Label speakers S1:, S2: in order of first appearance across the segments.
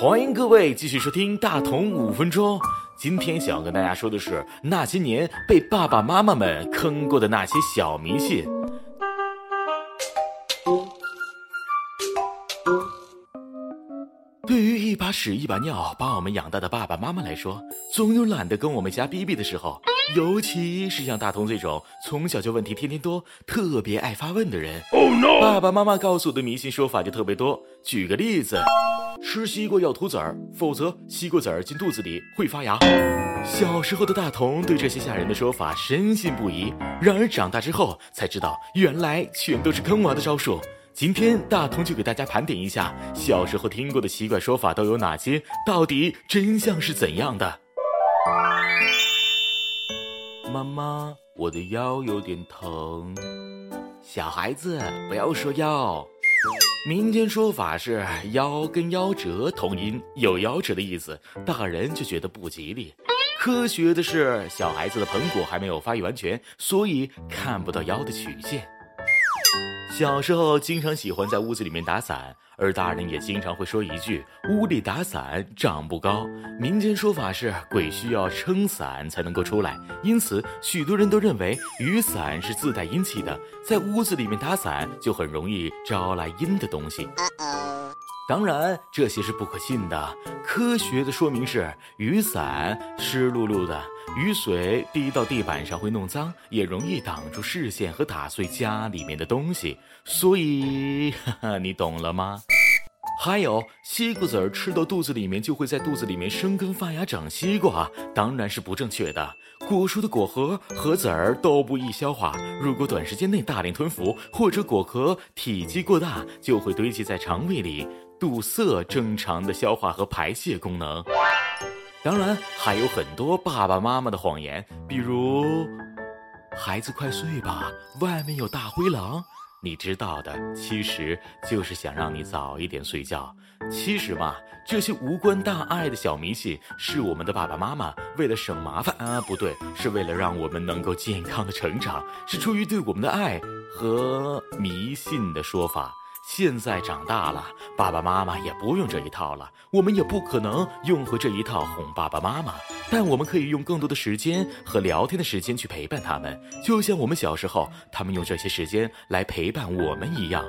S1: 欢迎各位继续收听大同五分钟。今天想要跟大家说的是那些年被爸爸妈妈们坑过的那些小迷信。对于一把屎一把尿把我们养大的爸爸妈妈来说，总有懒得跟我们瞎逼逼的时候。尤其是像大同这种从小就问题天天多、特别爱发问的人，爸爸妈妈告诉我的迷信说法就特别多。举个例子，吃西瓜要吐籽儿，否则西瓜籽儿进肚子里会发芽。小时候的大同对这些吓人的说法深信不疑，然而长大之后才知道，原来全都是坑娃的招数。今天大同就给大家盘点一下小时候听过的奇怪说法都有哪些，到底真相是怎样的。妈妈，我的腰有点疼。小孩子不要说腰，民间说法是腰跟夭折同音，有夭折的意思，大人就觉得不吉利。科学的是，小孩子的盆骨还没有发育完全，所以看不到腰的曲线。小时候经常喜欢在屋子里面打伞，而大人也经常会说一句“屋里打伞长不高”。民间说法是鬼需要撑伞才能够出来，因此许多人都认为雨伞是自带阴气的，在屋子里面打伞就很容易招来阴的东西。当然，这些是不可信的。科学的说明是，雨伞湿漉漉的，雨水滴到地板上会弄脏，也容易挡住视线和打碎家里面的东西。所以，哈哈，你懂了吗？还有，西瓜籽儿吃到肚子里面就会在肚子里面生根发芽长西瓜，当然是不正确的。果树的果核和籽儿都不易消化，如果短时间内大量吞服，或者果壳体积过大，就会堆积在肠胃里。堵塞正常的消化和排泄功能，当然还有很多爸爸妈妈的谎言，比如“孩子快睡吧，外面有大灰狼”，你知道的，其实就是想让你早一点睡觉。其实嘛，这些无关大爱的小迷信，是我们的爸爸妈妈为了省麻烦啊，不对，是为了让我们能够健康的成长，是出于对我们的爱和迷信的说法。现在长大了，爸爸妈妈也不用这一套了，我们也不可能用回这一套哄爸爸妈妈，但我们可以用更多的时间和聊天的时间去陪伴他们，就像我们小时候，他们用这些时间来陪伴我们一样。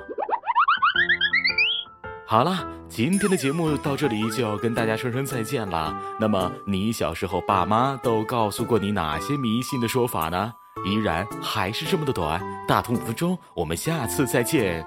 S1: 好了，今天的节目到这里就要跟大家说声再见了。那么，你小时候爸妈都告诉过你哪些迷信的说法呢？依然还是这么的短，大同五分钟，我们下次再见。